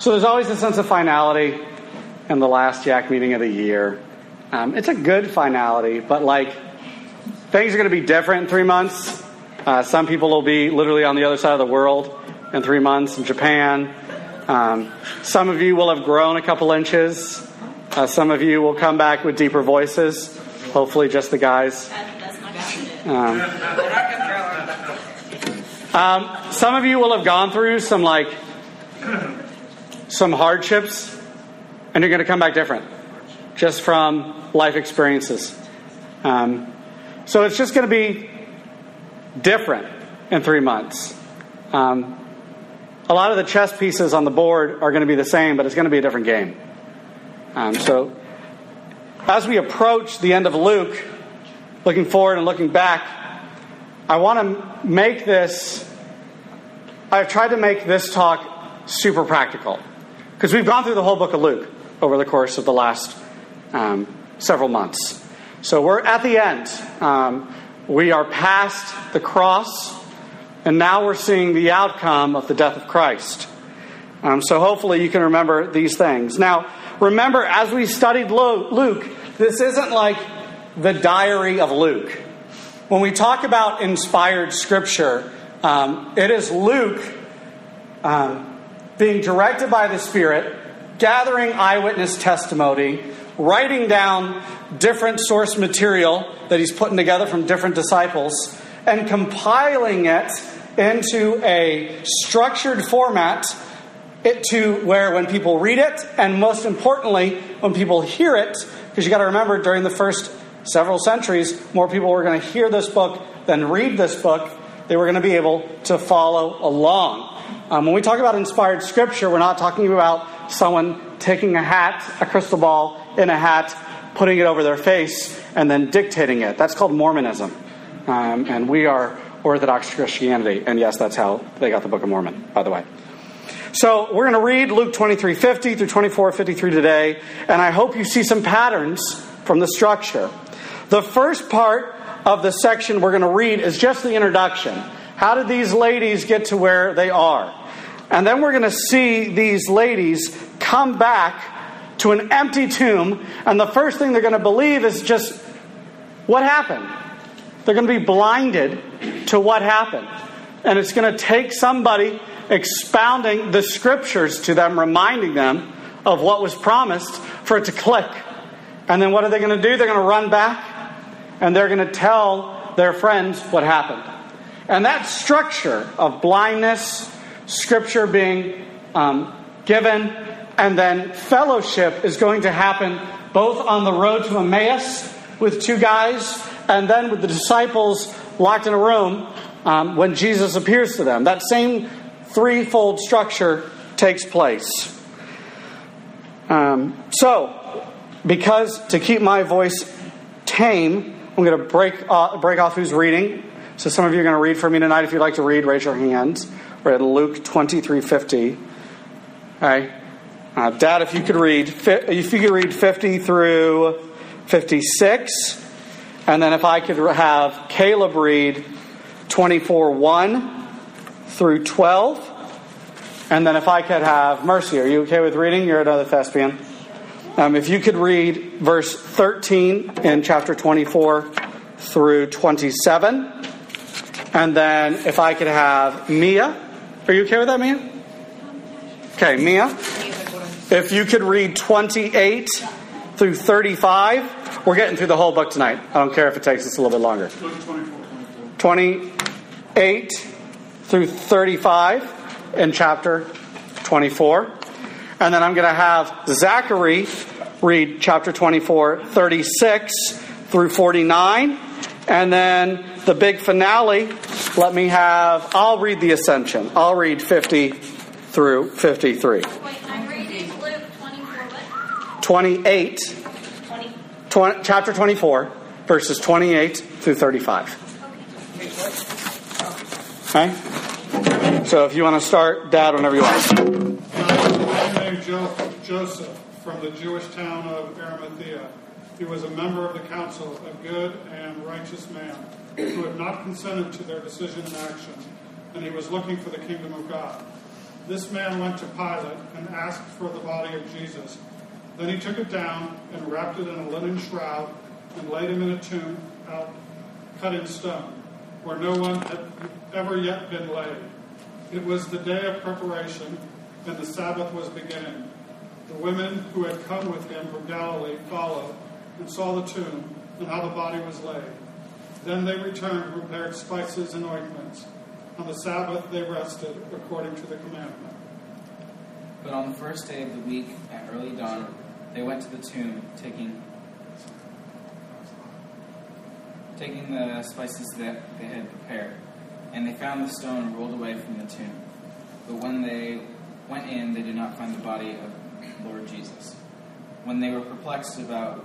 So there's always a sense of finality in the last Yak meeting of the year. Um, it's a good finality, but like things are going to be different in three months. Uh, some people will be literally on the other side of the world in three months in Japan. Um, some of you will have grown a couple inches. Uh, some of you will come back with deeper voices. Hopefully, just the guys. Um, um, some of you will have gone through some like some hardships, and you're going to come back different, just from life experiences. Um, so it's just going to be different in three months. Um, a lot of the chess pieces on the board are going to be the same, but it's going to be a different game. Um, so as we approach the end of Luke, looking forward and looking back, I want to make this, I've tried to make this talk super practical. Because we've gone through the whole book of Luke over the course of the last um, several months. So we're at the end. Um, we are past the cross, and now we're seeing the outcome of the death of Christ. Um, so hopefully you can remember these things. Now, remember, as we studied Luke, this isn't like the diary of Luke. When we talk about inspired scripture, um, it is Luke um, being directed by the Spirit, gathering eyewitness testimony, writing down different source material that he's putting together from different disciples, and compiling it into a structured format it to where when people read it, and most importantly, when people hear it, because you got to remember during the first several centuries, more people were going to hear this book than read this book. They were going to be able to follow along. Um, when we talk about inspired scripture, we're not talking about someone taking a hat, a crystal ball in a hat, putting it over their face, and then dictating it. That's called Mormonism. Um, and we are Orthodox Christianity. And yes, that's how they got the Book of Mormon, by the way. So we're going to read Luke 23 50 through 24 53 today, and I hope you see some patterns from the structure. The first part of the section we're going to read is just the introduction. How did these ladies get to where they are? And then we're going to see these ladies come back to an empty tomb, and the first thing they're going to believe is just what happened. They're going to be blinded to what happened. And it's going to take somebody expounding the scriptures to them, reminding them of what was promised for it to click. And then what are they going to do? They're going to run back and they're going to tell their friends what happened. And that structure of blindness, scripture being um, given, and then fellowship is going to happen both on the road to Emmaus with two guys, and then with the disciples locked in a room um, when Jesus appears to them. That same threefold structure takes place. Um, so, because to keep my voice tame, I'm going to break, uh, break off who's reading so some of you are going to read for me tonight. If you'd like to read, raise your hands. We're in Luke 23 50. All right. Uh, Dad, if you could read, if you could read 50 through 56, and then if I could have Caleb read 24 1 through 12, and then if I could have Mercy, are you okay with reading? You're another thespian. Um, if you could read verse 13 in chapter 24 through 27. And then if I could have Mia. Are you okay with that, Mia? Okay, Mia. If you could read 28 through 35. We're getting through the whole book tonight. I don't care if it takes us a little bit longer. 28 through 35 in chapter 24. And then I'm going to have Zachary read chapter 24, 36 through 49. And then the big finale, let me have, I'll read the Ascension. I'll read 50 through 53. Wait, I'm reading Luke 24, 28, 20. 20, chapter 24, verses 28 through 35. Okay? So if you want to start, Dad, whenever you want. A man named Jo- Joseph from the Jewish town of Arimathea. He was a member of the council, a good and righteous man who had not consented to their decision and action, and he was looking for the kingdom of God. This man went to Pilate and asked for the body of Jesus. Then he took it down and wrapped it in a linen shroud and laid him in a tomb out, cut in stone, where no one had ever yet been laid. It was the day of preparation, and the Sabbath was beginning. The women who had come with him from Galilee followed and saw the tomb and how the body was laid. Then they returned and prepared spices and ointments. On the Sabbath they rested according to the commandment. But on the first day of the week, at early dawn, they went to the tomb, taking taking the spices that they had prepared, and they found the stone rolled away from the tomb. But when they went in, they did not find the body of Lord Jesus. When they were perplexed about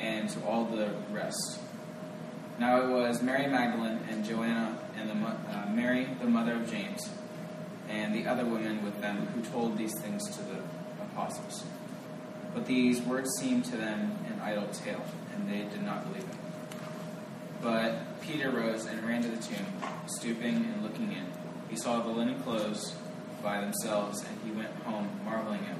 and to all the rest. Now it was Mary Magdalene and Joanna and the, uh, Mary, the mother of James, and the other women with them who told these things to the apostles. But these words seemed to them an idle tale, and they did not believe it. But Peter rose and ran to the tomb, stooping and looking in. He saw the linen clothes by themselves, and he went home, marveling at.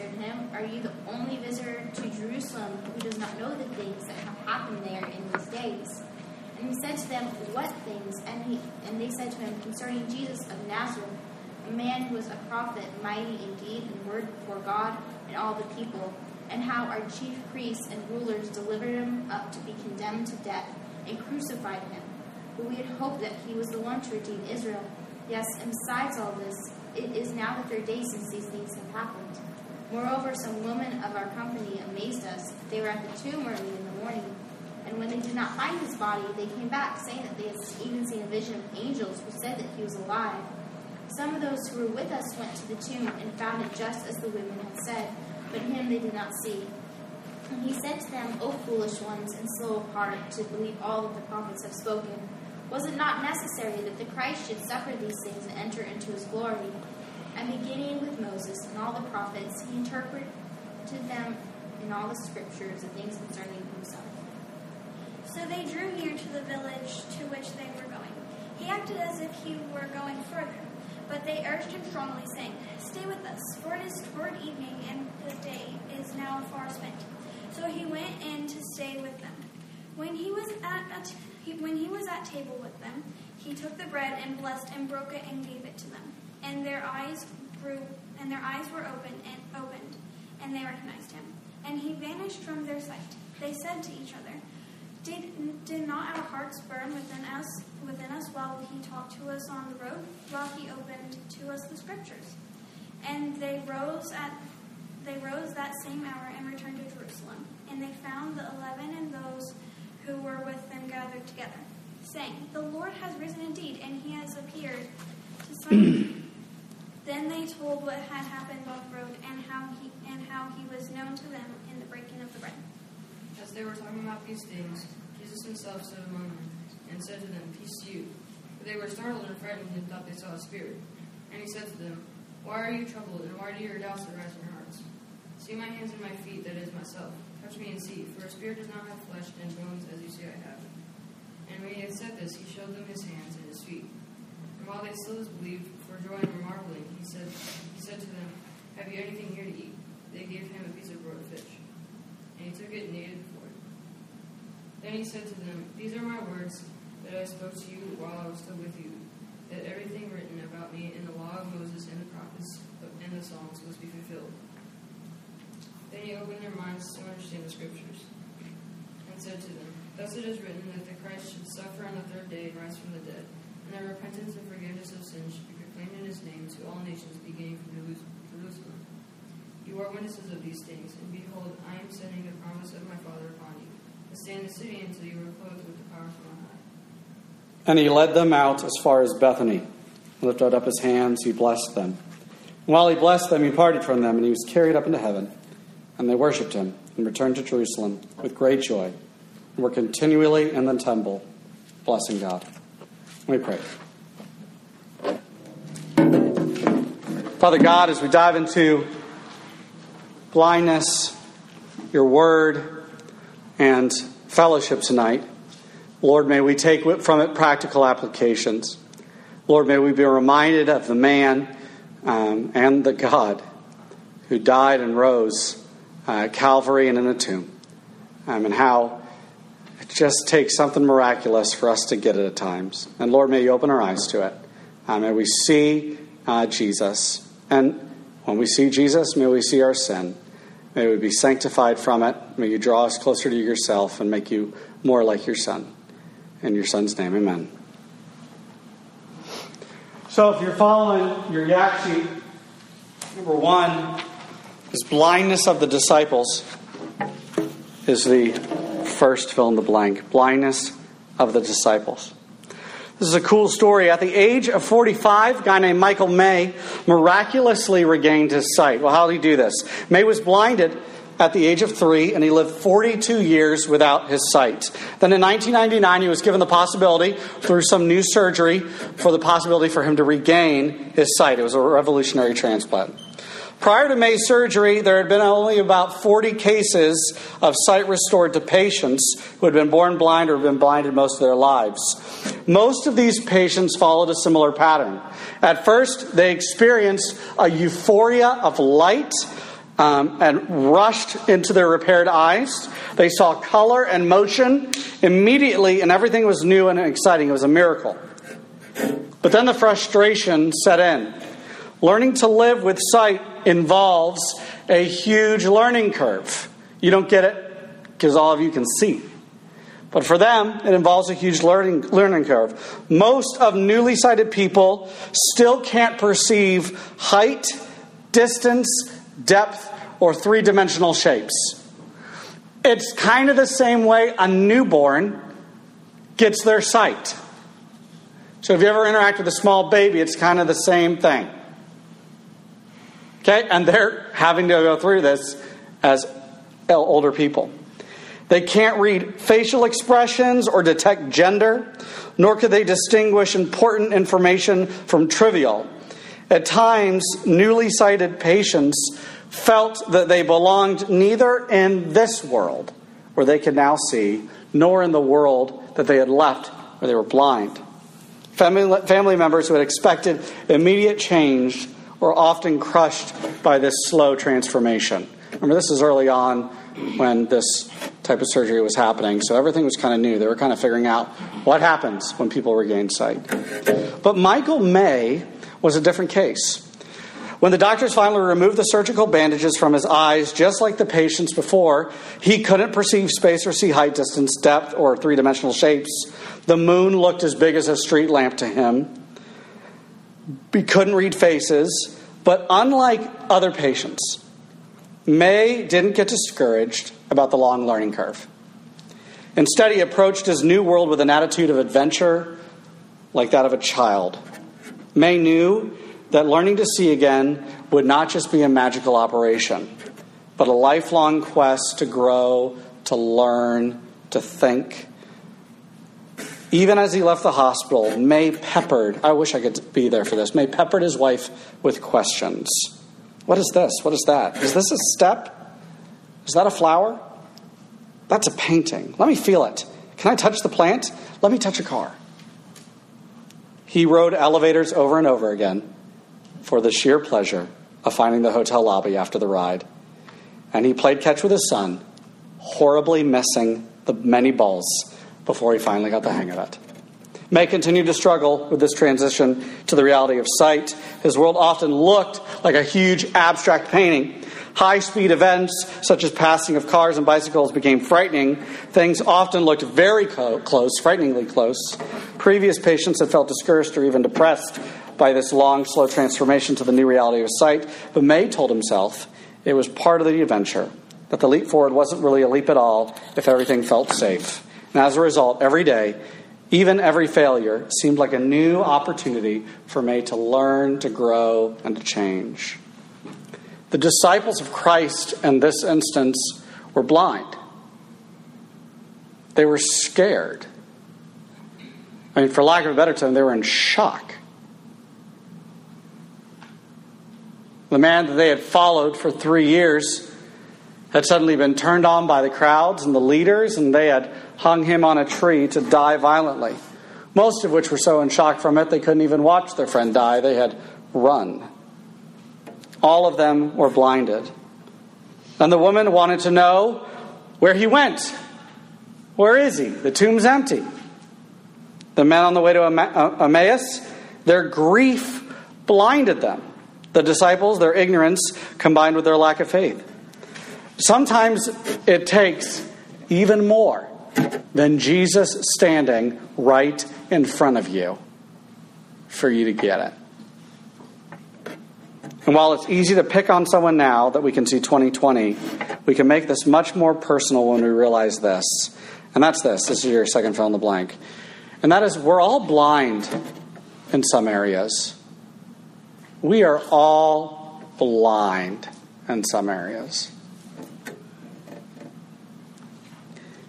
answered him, Are you the only visitor to Jerusalem who does not know the things that have happened there in these days? And he said to them, What things? And, he, and they said to him, Concerning Jesus of Nazareth, a man who was a prophet, mighty indeed in word before God and all the people, and how our chief priests and rulers delivered him up to be condemned to death and crucified him. But we had hoped that he was the one to redeem Israel. Yes, and besides all this, it is now the third day since these things have happened. Moreover, some women of our company amazed us. They were at the tomb early in the morning, and when they did not find his body, they came back, saying that they had even seen a vision of angels who said that he was alive. Some of those who were with us went to the tomb and found it just as the women had said, but him they did not see. And he said to them, O foolish ones, and slow of heart to believe all that the prophets have spoken. Was it not necessary that the Christ should suffer these things and enter into his glory? And beginning with Moses and all the prophets, he interpreted to them in all the scriptures the things concerning himself. So they drew near to the village to which they were going. He acted as if he were going further, but they urged him strongly, saying, Stay with us, for it is toward evening, and the day is now far spent. So he went in to stay with them. When he was at, at he, when he was at table with them, he took the bread and blessed and broke it and gave. And their eyes grew, and their eyes were opened and opened, and they recognized him. And he vanished from their sight. They said to each other, did, did not our hearts burn within us within us while he talked to us on the road, while he opened to us the scriptures? And they rose at they rose that same hour and returned to Jerusalem. And they found the eleven and those who were with them gathered together, saying, The Lord has risen indeed, and he has appeared to some. Then they told what had happened on the road and how he and how he was known to them in the breaking of the bread. As they were talking about these things, Jesus himself stood among them and said to them, Peace to you. But they were startled and frightened and thought they saw a spirit. And he said to them, Why are you troubled, and why do your doubts arise in your hearts? See my hands and my feet, that is myself. Touch me and see, for a spirit does not have flesh and bones as you see I have. And when he had said this, he showed them his hands and his feet. While they still disbelieved for joy and marveling, he said, he said to them, Have you anything here to eat? They gave him a piece of broiled fish. And he took it and ate it before. Then he said to them, These are my words that I spoke to you while I was still with you, that everything written about me in the law of Moses and the prophets and the Psalms must be fulfilled. Then he opened their minds to understand the scriptures, and said to them, Thus it is written that the Christ should suffer on the third day and rise from the dead, and that repentance and forgiveness of sins should be proclaimed in his name to all nations, beginning from Jerusalem. You are witnesses of these things, and behold, I am sending the promise of my Father upon you. Stay in the city until you are clothed with the power from on high. And he led them out as far as Bethany. He lifted up his hands, he blessed them. And while he blessed them, he parted from them, and he was carried up into heaven. And they worshipped him and returned to Jerusalem with great joy, and were continually in the temple, blessing God. Let me pray. Father God, as we dive into blindness, your word, and fellowship tonight, Lord, may we take from it practical applications. Lord, may we be reminded of the man um, and the God who died and rose uh, at Calvary and in a tomb, um, and how just takes something miraculous for us to get it at times. And Lord, may you open our eyes to it. Uh, may we see uh, Jesus. And when we see Jesus, may we see our sin. May we be sanctified from it. May you draw us closer to yourself and make you more like your Son. In your Son's name, amen. So, if you're following your yak sheet, number one is blindness of the disciples, is the first fill in the blank. Blindness of the disciples. This is a cool story. At the age of 45, a guy named Michael May miraculously regained his sight. Well, how did he do this? May was blinded at the age of three, and he lived 42 years without his sight. Then in 1999, he was given the possibility, through some new surgery, for the possibility for him to regain his sight. It was a revolutionary transplant. Prior to May's surgery, there had been only about 40 cases of sight restored to patients who had been born blind or been blinded most of their lives. Most of these patients followed a similar pattern. At first, they experienced a euphoria of light um, and rushed into their repaired eyes. They saw color and motion immediately, and everything was new and exciting. It was a miracle. But then the frustration set in. Learning to live with sight involves a huge learning curve. You don't get it because all of you can see. But for them, it involves a huge learning, learning curve. Most of newly sighted people still can't perceive height, distance, depth, or three dimensional shapes. It's kind of the same way a newborn gets their sight. So if you ever interact with a small baby, it's kind of the same thing. Okay? And they're having to go through this as older people. They can't read facial expressions or detect gender, nor could they distinguish important information from trivial. At times, newly sighted patients felt that they belonged neither in this world, where they could now see, nor in the world that they had left, where they were blind. Family, family members who had expected immediate change were often crushed by this slow transformation. Remember, this is early on when this type of surgery was happening, so everything was kind of new. They were kind of figuring out what happens when people regain sight. But Michael May was a different case. When the doctors finally removed the surgical bandages from his eyes, just like the patients before, he couldn't perceive space or see height, distance, depth, or three dimensional shapes. The moon looked as big as a street lamp to him. He couldn't read faces, but unlike other patients, May didn't get discouraged about the long learning curve. Instead, he approached his new world with an attitude of adventure like that of a child. May knew that learning to see again would not just be a magical operation, but a lifelong quest to grow, to learn, to think. Even as he left the hospital, May peppered, I wish I could be there for this, May peppered his wife with questions. What is this? What is that? Is this a step? Is that a flower? That's a painting. Let me feel it. Can I touch the plant? Let me touch a car. He rode elevators over and over again for the sheer pleasure of finding the hotel lobby after the ride. And he played catch with his son, horribly missing the many balls before he finally got the hang of it. May continued to struggle with this transition to the reality of sight. His world often looked like a huge abstract painting. High speed events, such as passing of cars and bicycles, became frightening. Things often looked very co- close, frighteningly close. Previous patients had felt discouraged or even depressed by this long, slow transformation to the new reality of sight. But May told himself it was part of the adventure, that the leap forward wasn't really a leap at all if everything felt safe. And as a result, every day, even every failure seemed like a new opportunity for May to learn, to grow, and to change. The disciples of Christ in this instance were blind. They were scared. I mean, for lack of a better term, they were in shock. The man that they had followed for three years had suddenly been turned on by the crowds and the leaders, and they had hung him on a tree to die violently. Most of which were so in shock from it they couldn't even watch their friend die. They had run. All of them were blinded. And the woman wanted to know where he went. Where is he? The tomb's empty. The men on the way to uh, Emmaus, their grief blinded them. The disciples, their ignorance combined with their lack of faith. Sometimes it takes even more than Jesus standing right in front of you for you to get it. And while it's easy to pick on someone now that we can see 2020, we can make this much more personal when we realize this. And that's this. This is your second fill in the blank. And that is we're all blind in some areas. We are all blind in some areas.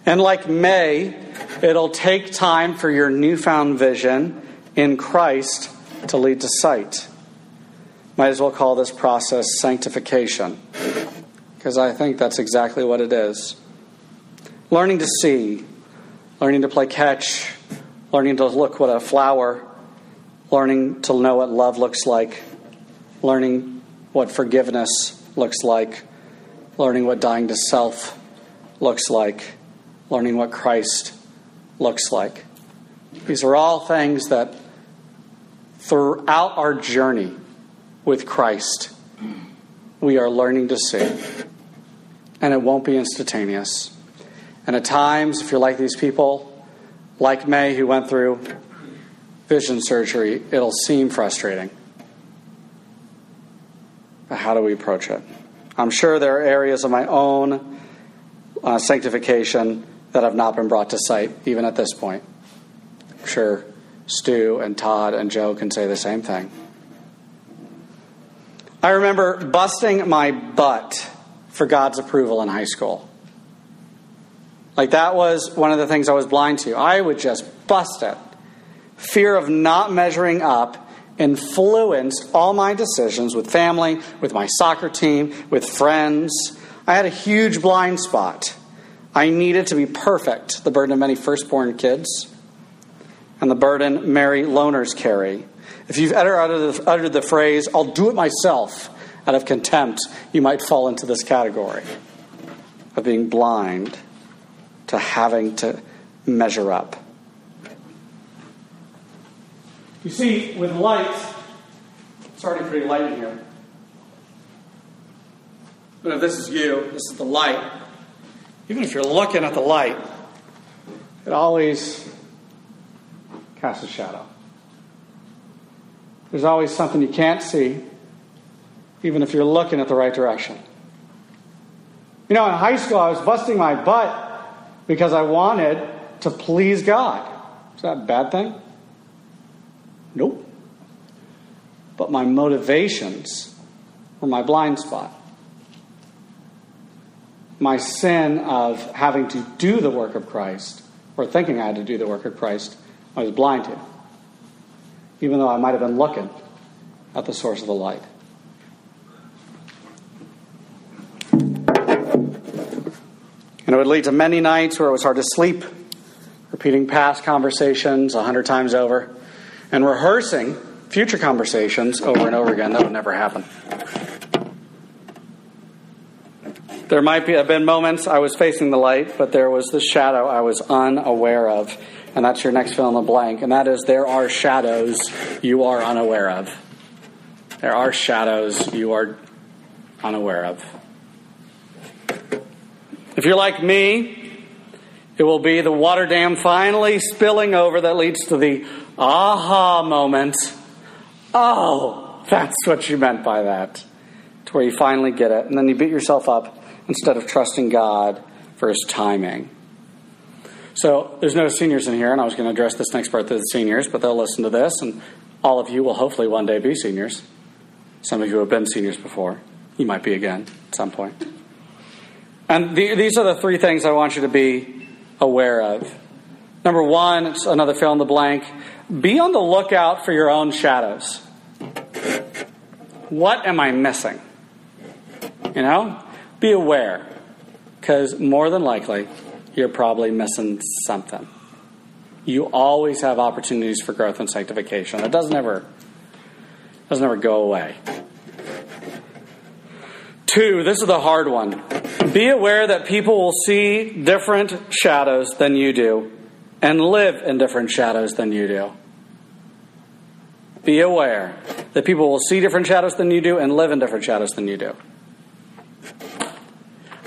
And like May, it'll take time for your newfound vision in Christ to lead to sight. Might as well call this process sanctification, because I think that's exactly what it is. Learning to see, learning to play catch, learning to look what a flower, learning to know what love looks like, learning what forgiveness looks like, learning what dying to self looks like, learning what Christ looks like. These are all things that throughout our journey with Christ, we are learning to see. And it won't be instantaneous. And at times, if you're like these people, like May, who went through vision surgery, it'll seem frustrating. But how do we approach it? I'm sure there are areas of my own uh, sanctification that have not been brought to sight, even at this point. I'm sure Stu and Todd and Joe can say the same thing. I remember busting my butt for God's approval in high school. Like that was one of the things I was blind to. I would just bust it. Fear of not measuring up influenced all my decisions with family, with my soccer team, with friends. I had a huge blind spot. I needed to be perfect, the burden of many firstborn kids, and the burden Mary loners carry. If you've ever uttered the, uttered the phrase, I'll do it myself, out of contempt, you might fall into this category of being blind to having to measure up. You see, with light, it's already pretty light in here. But if this is you, this is the light, even if you're looking at the light, it always casts a shadow. There's always something you can't see, even if you're looking at the right direction. You know, in high school, I was busting my butt because I wanted to please God. Is that a bad thing? Nope. But my motivations were my blind spot. My sin of having to do the work of Christ, or thinking I had to do the work of Christ, I was blind to. Even though I might have been looking at the source of the light. And it would lead to many nights where it was hard to sleep, repeating past conversations a hundred times over, and rehearsing future conversations over and over again. That would never happen. There might be, have been moments I was facing the light, but there was the shadow I was unaware of. And that's your next fill in the blank. And that is there are shadows you are unaware of. There are shadows you are unaware of. If you're like me, it will be the water dam finally spilling over that leads to the aha moment. Oh, that's what you meant by that. To where you finally get it. And then you beat yourself up instead of trusting God for his timing. So there's no seniors in here, and I was going to address this next part to the seniors, but they'll listen to this, and all of you will hopefully one day be seniors. Some of you have been seniors before. You might be again at some point. And the, these are the three things I want you to be aware of. Number one, it's another fill in the blank. Be on the lookout for your own shadows. What am I missing? You know? Be aware. Because more than likely, you're probably missing something. You always have opportunities for growth and sanctification. It doesn't ever doesn't ever go away. Two, this is the hard one. Be aware that people will see different shadows than you do and live in different shadows than you do. Be aware that people will see different shadows than you do and live in different shadows than you do.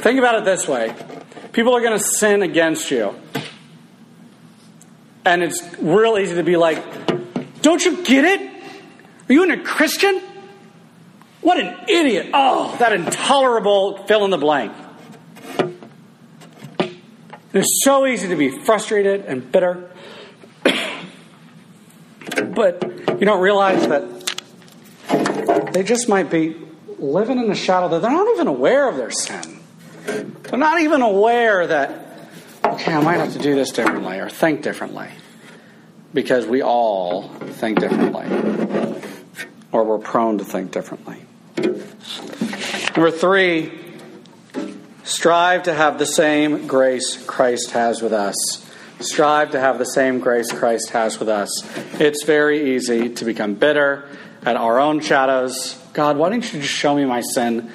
Think about it this way people are going to sin against you. And it's real easy to be like, don't you get it? Are you a Christian? What an idiot. Oh, that intolerable fill in the blank. It's so easy to be frustrated and bitter. but you don't realize that they just might be living in the shadow that they're not even aware of their sin. They're not even aware that, okay, I might have to do this differently or think differently. Because we all think differently, or we're prone to think differently. Number three, strive to have the same grace Christ has with us. Strive to have the same grace Christ has with us. It's very easy to become bitter at our own shadows. God, why didn't you just show me my sin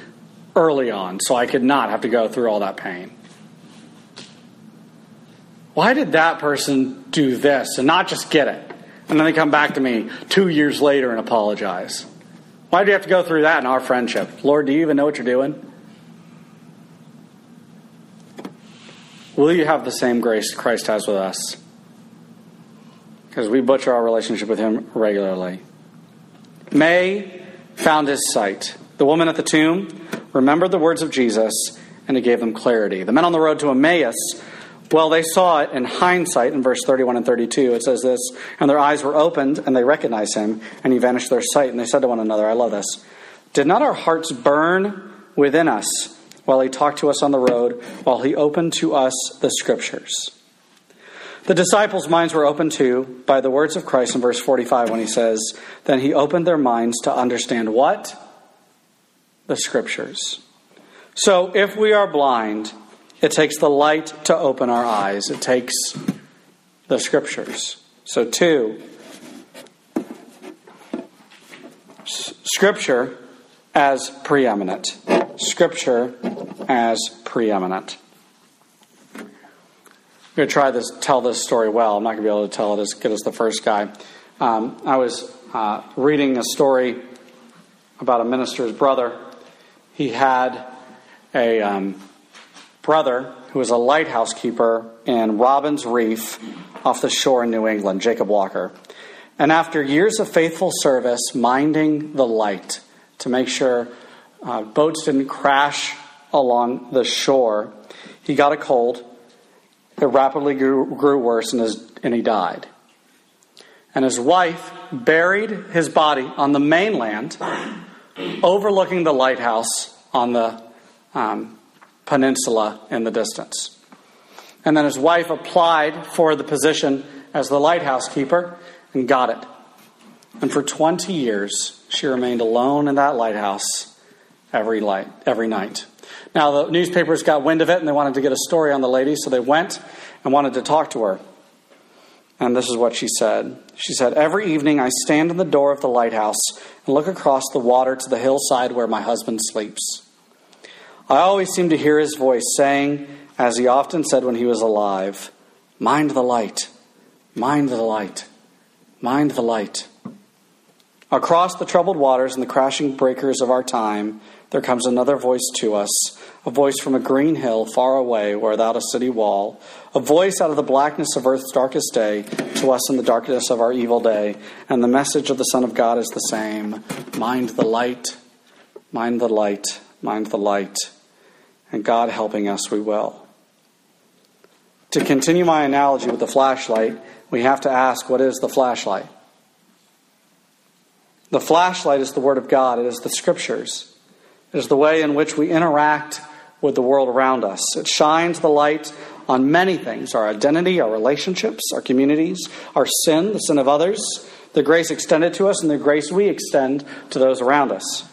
early on so I could not have to go through all that pain? Why did that person do this and not just get it? And then they come back to me two years later and apologize. Why do you have to go through that in our friendship? Lord, do you even know what you're doing? Will you have the same grace Christ has with us? Because we butcher our relationship with Him regularly. May found his sight. The woman at the tomb remembered the words of Jesus, and it gave them clarity. The men on the road to Emmaus, well, they saw it in hindsight in verse 31 and 32. It says this, and their eyes were opened, and they recognized him, and he vanished their sight. And they said to one another, I love this. Did not our hearts burn within us while he talked to us on the road, while he opened to us the scriptures? The disciples' minds were opened too by the words of Christ in verse 45 when he says, Then he opened their minds to understand what? The scriptures. So if we are blind, it takes the light to open our eyes, it takes the scriptures. So, two, scripture as preeminent. Scripture as preeminent. I'm going to try this, tell this story well. I'm not going to be able to tell it as good as the first guy. Um, I was uh, reading a story about a minister's brother. He had a um, brother who was a lighthouse keeper in Robbins Reef off the shore in New England, Jacob Walker. And after years of faithful service, minding the light to make sure uh, boats didn't crash along the shore, he got a cold. It rapidly grew, grew worse, and, his, and he died. And his wife buried his body on the mainland, overlooking the lighthouse on the um, peninsula in the distance. And then his wife applied for the position as the lighthouse keeper and got it. And for 20 years, she remained alone in that lighthouse every, light, every night. Now, the newspapers got wind of it and they wanted to get a story on the lady, so they went and wanted to talk to her. And this is what she said. She said, Every evening I stand in the door of the lighthouse and look across the water to the hillside where my husband sleeps. I always seem to hear his voice saying, as he often said when he was alive, Mind the light, Mind the light. Mind the light. Across the troubled waters and the crashing breakers of our time, there comes another voice to us, a voice from a green hill far away or without a city wall, a voice out of the blackness of earth's darkest day to us in the darkness of our evil day. And the message of the Son of God is the same mind the light, mind the light, mind the light. And God helping us, we will. To continue my analogy with the flashlight, we have to ask what is the flashlight? The flashlight is the Word of God, it is the Scriptures. Is the way in which we interact with the world around us. It shines the light on many things our identity, our relationships, our communities, our sin, the sin of others, the grace extended to us, and the grace we extend to those around us.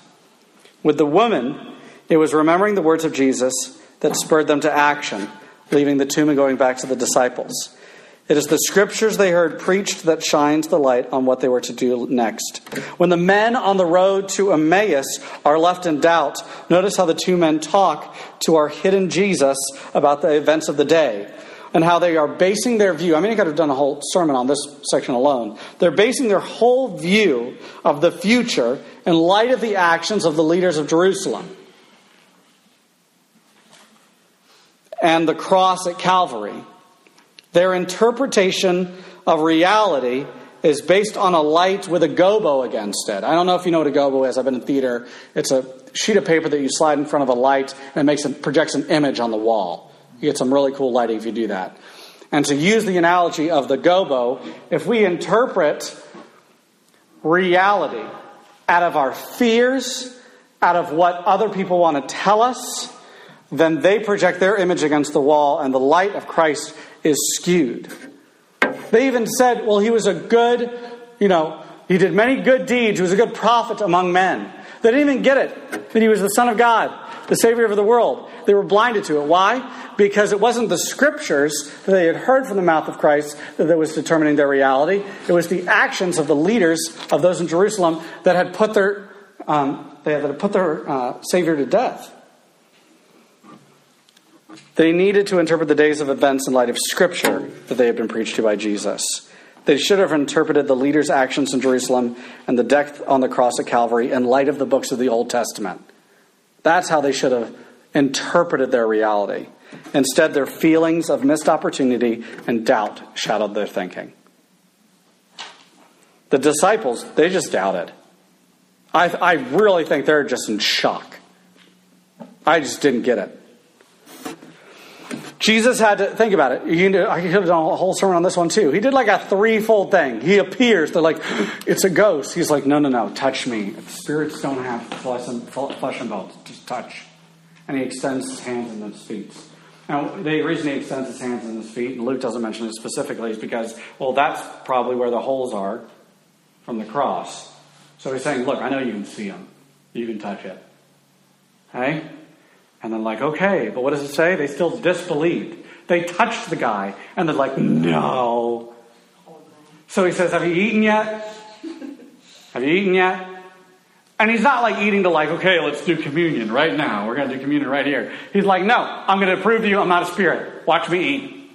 With the woman, it was remembering the words of Jesus that spurred them to action, leaving the tomb and going back to the disciples. It is the scriptures they heard preached that shines the light on what they were to do next. When the men on the road to Emmaus are left in doubt, notice how the two men talk to our hidden Jesus about the events of the day and how they are basing their view. I mean, I could have done a whole sermon on this section alone. They're basing their whole view of the future in light of the actions of the leaders of Jerusalem and the cross at Calvary. Their interpretation of reality is based on a light with a gobo against it. I don't know if you know what a gobo is. I've been in theater. It's a sheet of paper that you slide in front of a light and it makes it projects an image on the wall. You get some really cool lighting if you do that. And to use the analogy of the gobo, if we interpret reality out of our fears, out of what other people want to tell us, then they project their image against the wall, and the light of Christ is skewed. They even said, well, he was a good, you know, he did many good deeds. He was a good prophet among men. They didn't even get it that he was the Son of God, the Savior of the world. They were blinded to it. Why? Because it wasn't the scriptures that they had heard from the mouth of Christ that was determining their reality. It was the actions of the leaders of those in Jerusalem that had put their, um, they had put their uh, Savior to death. They needed to interpret the days of events in light of Scripture that they had been preached to by Jesus. They should have interpreted the leaders' actions in Jerusalem and the death on the cross at Calvary in light of the books of the Old Testament. That's how they should have interpreted their reality. Instead, their feelings of missed opportunity and doubt shadowed their thinking. The disciples, they just doubted. I, I really think they're just in shock. I just didn't get it. Jesus had to think about it. Do, I could have done a whole sermon on this one too. He did like a threefold thing. He appears. They're like, it's a ghost. He's like, no, no, no, touch me. Spirits don't have flesh and, flesh and bones. Just touch. And he extends his hands and his feet. Now, the reason he extends his hands and his feet, and Luke doesn't mention it specifically, is because, well, that's probably where the holes are from the cross. So he's saying, look, I know you can see them. You can touch it. Okay? And then, like, okay, but what does it say? They still disbelieved. They touched the guy, and they're like, no. So he says, Have you eaten yet? Have you eaten yet? And he's not like eating to, like, okay, let's do communion right now. We're going to do communion right here. He's like, no, I'm going to prove to you I'm not a spirit. Watch me eat.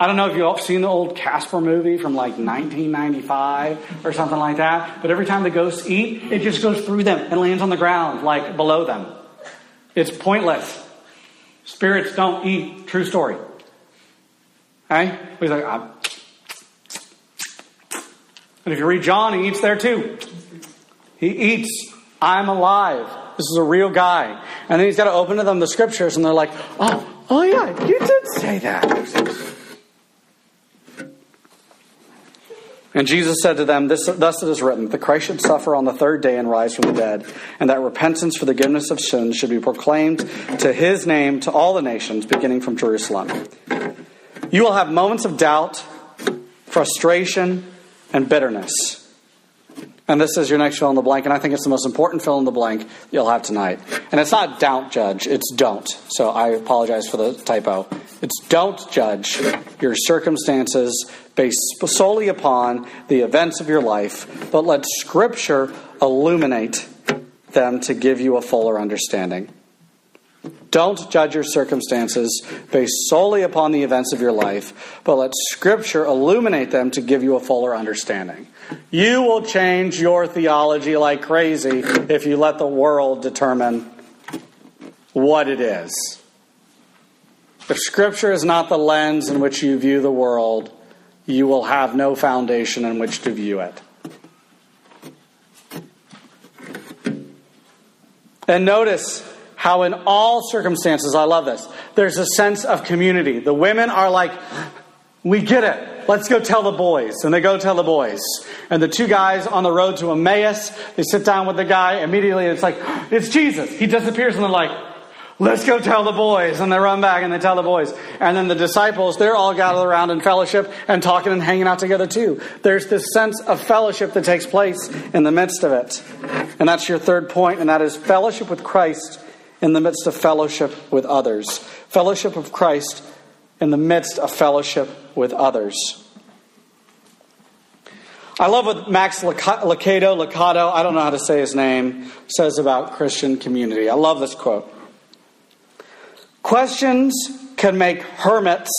I don't know if you've seen the old Casper movie from like 1995 or something like that, but every time the ghosts eat, it just goes through them and lands on the ground, like below them. It's pointless. Spirits don't eat. True story. Okay? He's like, I'm... and if you read John, he eats there too. He eats, I'm alive. This is a real guy. And then he's got to open to them the scriptures, and they're like, oh, oh yeah, you did say that. And Jesus said to them, this, Thus it is written, that Christ should suffer on the third day and rise from the dead, and that repentance for the forgiveness of sins should be proclaimed to his name to all the nations, beginning from Jerusalem. You will have moments of doubt, frustration, and bitterness. And this is your next fill in the blank, and I think it's the most important fill in the blank you'll have tonight. And it's not don't judge, it's don't. So I apologize for the typo. It's don't judge your circumstances based solely upon the events of your life, but let Scripture illuminate them to give you a fuller understanding. Don't judge your circumstances based solely upon the events of your life, but let Scripture illuminate them to give you a fuller understanding. You will change your theology like crazy if you let the world determine what it is. If Scripture is not the lens in which you view the world, you will have no foundation in which to view it. And notice how, in all circumstances, I love this, there's a sense of community. The women are like, we get it. Let's go tell the boys. And they go tell the boys. And the two guys on the road to Emmaus, they sit down with the guy. Immediately, it's like, it's Jesus. He disappears, and they're like, let's go tell the boys. And they run back and they tell the boys. And then the disciples, they're all gathered around in fellowship and talking and hanging out together too. There's this sense of fellowship that takes place in the midst of it. And that's your third point, and that is fellowship with Christ in the midst of fellowship with others. Fellowship of Christ in the midst of fellowship with others. I love what Max Lucado, Lucado, I don't know how to say his name, says about Christian community. I love this quote. Questions can make hermits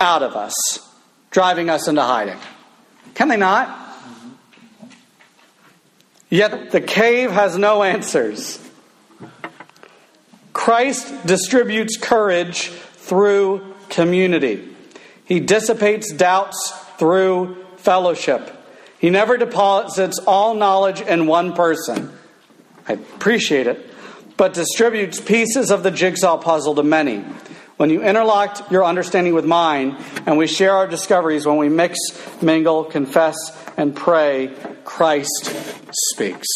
out of us, driving us into hiding. Can they not? Mm-hmm. Yet the cave has no answers. Christ distributes courage through community. He dissipates doubts through fellowship. He never deposits all knowledge in one person. I appreciate it but distributes pieces of the jigsaw puzzle to many. When you interlock your understanding with mine, and we share our discoveries, when we mix, mingle, confess, and pray, Christ speaks.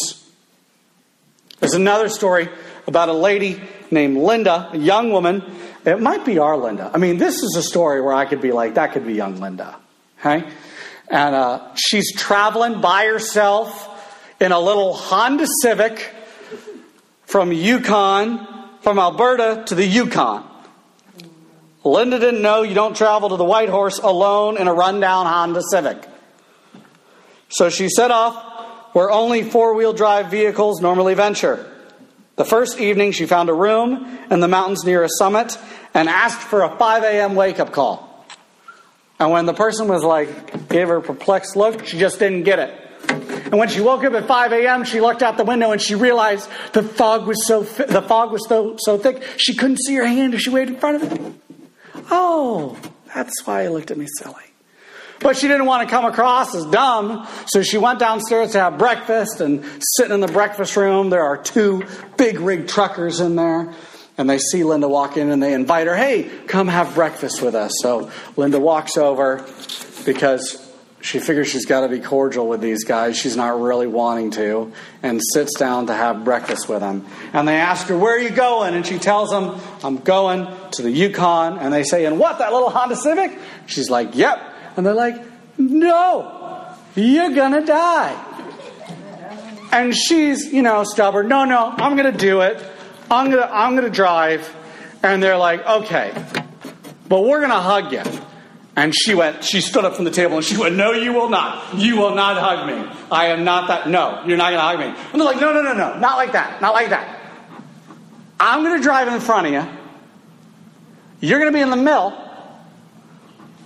There's another story about a lady named Linda, a young woman. It might be our Linda. I mean, this is a story where I could be like, that could be young Linda. Okay? And uh, she's traveling by herself in a little Honda Civic from Yukon, from Alberta to the Yukon. Linda didn't know you don't travel to the Whitehorse alone in a rundown Honda Civic. So she set off where only four wheel drive vehicles normally venture. The first evening, she found a room in the mountains near a summit and asked for a 5 a.m. wake up call. And when the person was like, gave her a perplexed look, she just didn't get it. And when she woke up at 5 a.m., she looked out the window and she realized the fog was so the fog was so so thick she couldn't see her hand if she waved in front of it. Oh, that's why he looked at me silly. But she didn't want to come across as dumb, so she went downstairs to have breakfast and sitting in the breakfast room. There are two big rig truckers in there. And they see Linda walk in and they invite her, hey, come have breakfast with us. So Linda walks over because she figures she's got to be cordial with these guys. She's not really wanting to, and sits down to have breakfast with them. And they ask her, Where are you going? And she tells them, I'm going to the Yukon. And they say, And what, that little Honda Civic? She's like, Yep. And they're like, No, you're going to die. And she's, you know, stubborn. No, no, I'm going to do it. I'm going to I'm going to drive. And they're like, Okay, but we're going to hug you. And she went, she stood up from the table and she went, No, you will not. You will not hug me. I am not that. No, you're not going to hug me. And they're like, No, no, no, no. Not like that. Not like that. I'm going to drive in front of you. You're going to be in the middle.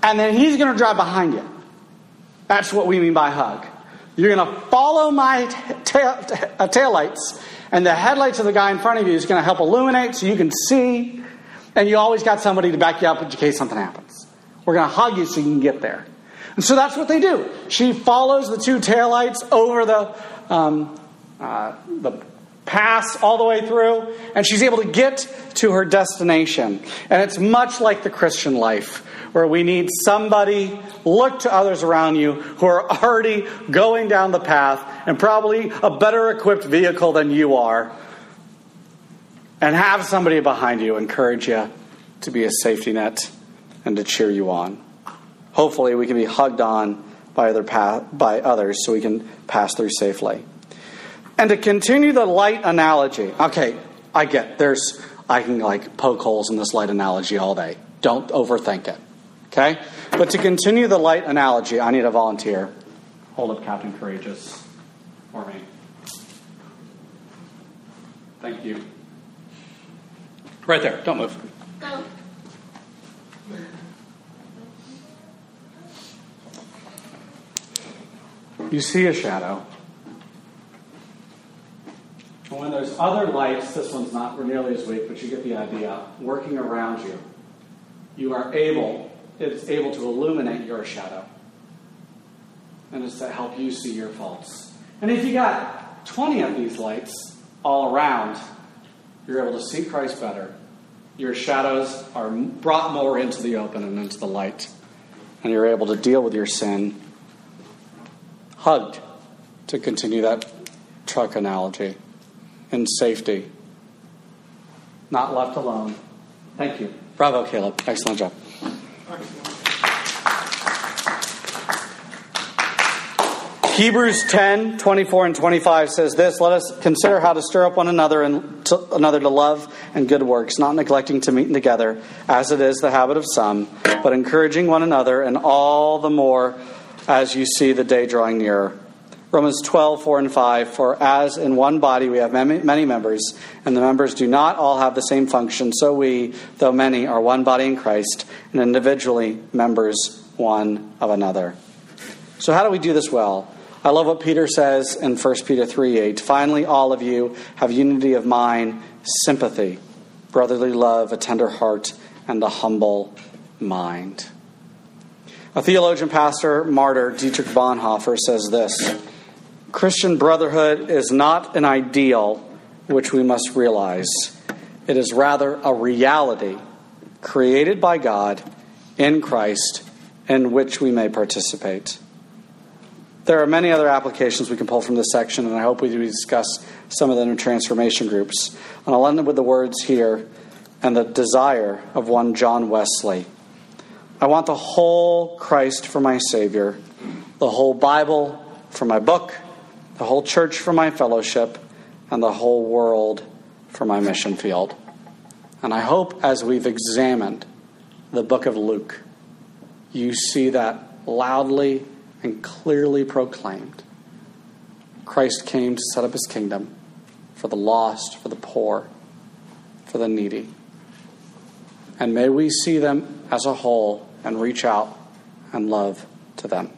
And then he's going to drive behind you. That's what we mean by hug. You're going to follow my tail, uh, tail lights, and the headlights of the guy in front of you is going to help illuminate so you can see. And you always got somebody to back you up in case something happens. We're going to hug you so you can get there. And so that's what they do. She follows the two taillights over the, um, uh, the pass all the way through, and she's able to get to her destination. And it's much like the Christian life, where we need somebody, look to others around you who are already going down the path and probably a better equipped vehicle than you are, and have somebody behind you encourage you to be a safety net and to cheer you on. Hopefully, we can be hugged on by, other pa- by others so we can pass through safely. And to continue the light analogy, okay, I get there's I can like poke holes in this light analogy all day. Don't overthink it. Okay? But to continue the light analogy, I need a volunteer. Hold up Captain Courageous for me. Thank you. Right there. Don't move. Go. You see a shadow. And when there's other lights, this one's not nearly as weak, but you get the idea, working around you, you are able, it's able to illuminate your shadow. And it's to help you see your faults. And if you got 20 of these lights all around, you're able to see Christ better. Your shadows are brought more into the open and into the light. And you're able to deal with your sin hugged, to continue that truck analogy, in safety, not left alone. Thank you. Bravo, Caleb. Excellent job. Hebrews 10, 24 and 25 says this Let us consider how to stir up one another and to, another to love and good works, not neglecting to meet together, as it is the habit of some, but encouraging one another, and all the more as you see the day drawing nearer. Romans 12, 4 and 5. For as in one body we have many members, and the members do not all have the same function, so we, though many, are one body in Christ, and individually members one of another. So, how do we do this well? I love what Peter says in 1 Peter 3 8. Finally, all of you have unity of mind, sympathy, brotherly love, a tender heart, and a humble mind. A theologian, pastor, martyr, Dietrich Bonhoeffer says this Christian brotherhood is not an ideal which we must realize, it is rather a reality created by God in Christ in which we may participate. There are many other applications we can pull from this section, and I hope we do discuss some of them in transformation groups. And I'll end with the words here and the desire of one John Wesley. I want the whole Christ for my Savior, the whole Bible for my book, the whole church for my fellowship, and the whole world for my mission field. And I hope as we've examined the book of Luke, you see that loudly and clearly proclaimed. Christ came to set up his kingdom for the lost, for the poor, for the needy. And may we see them as a whole and reach out and love to them.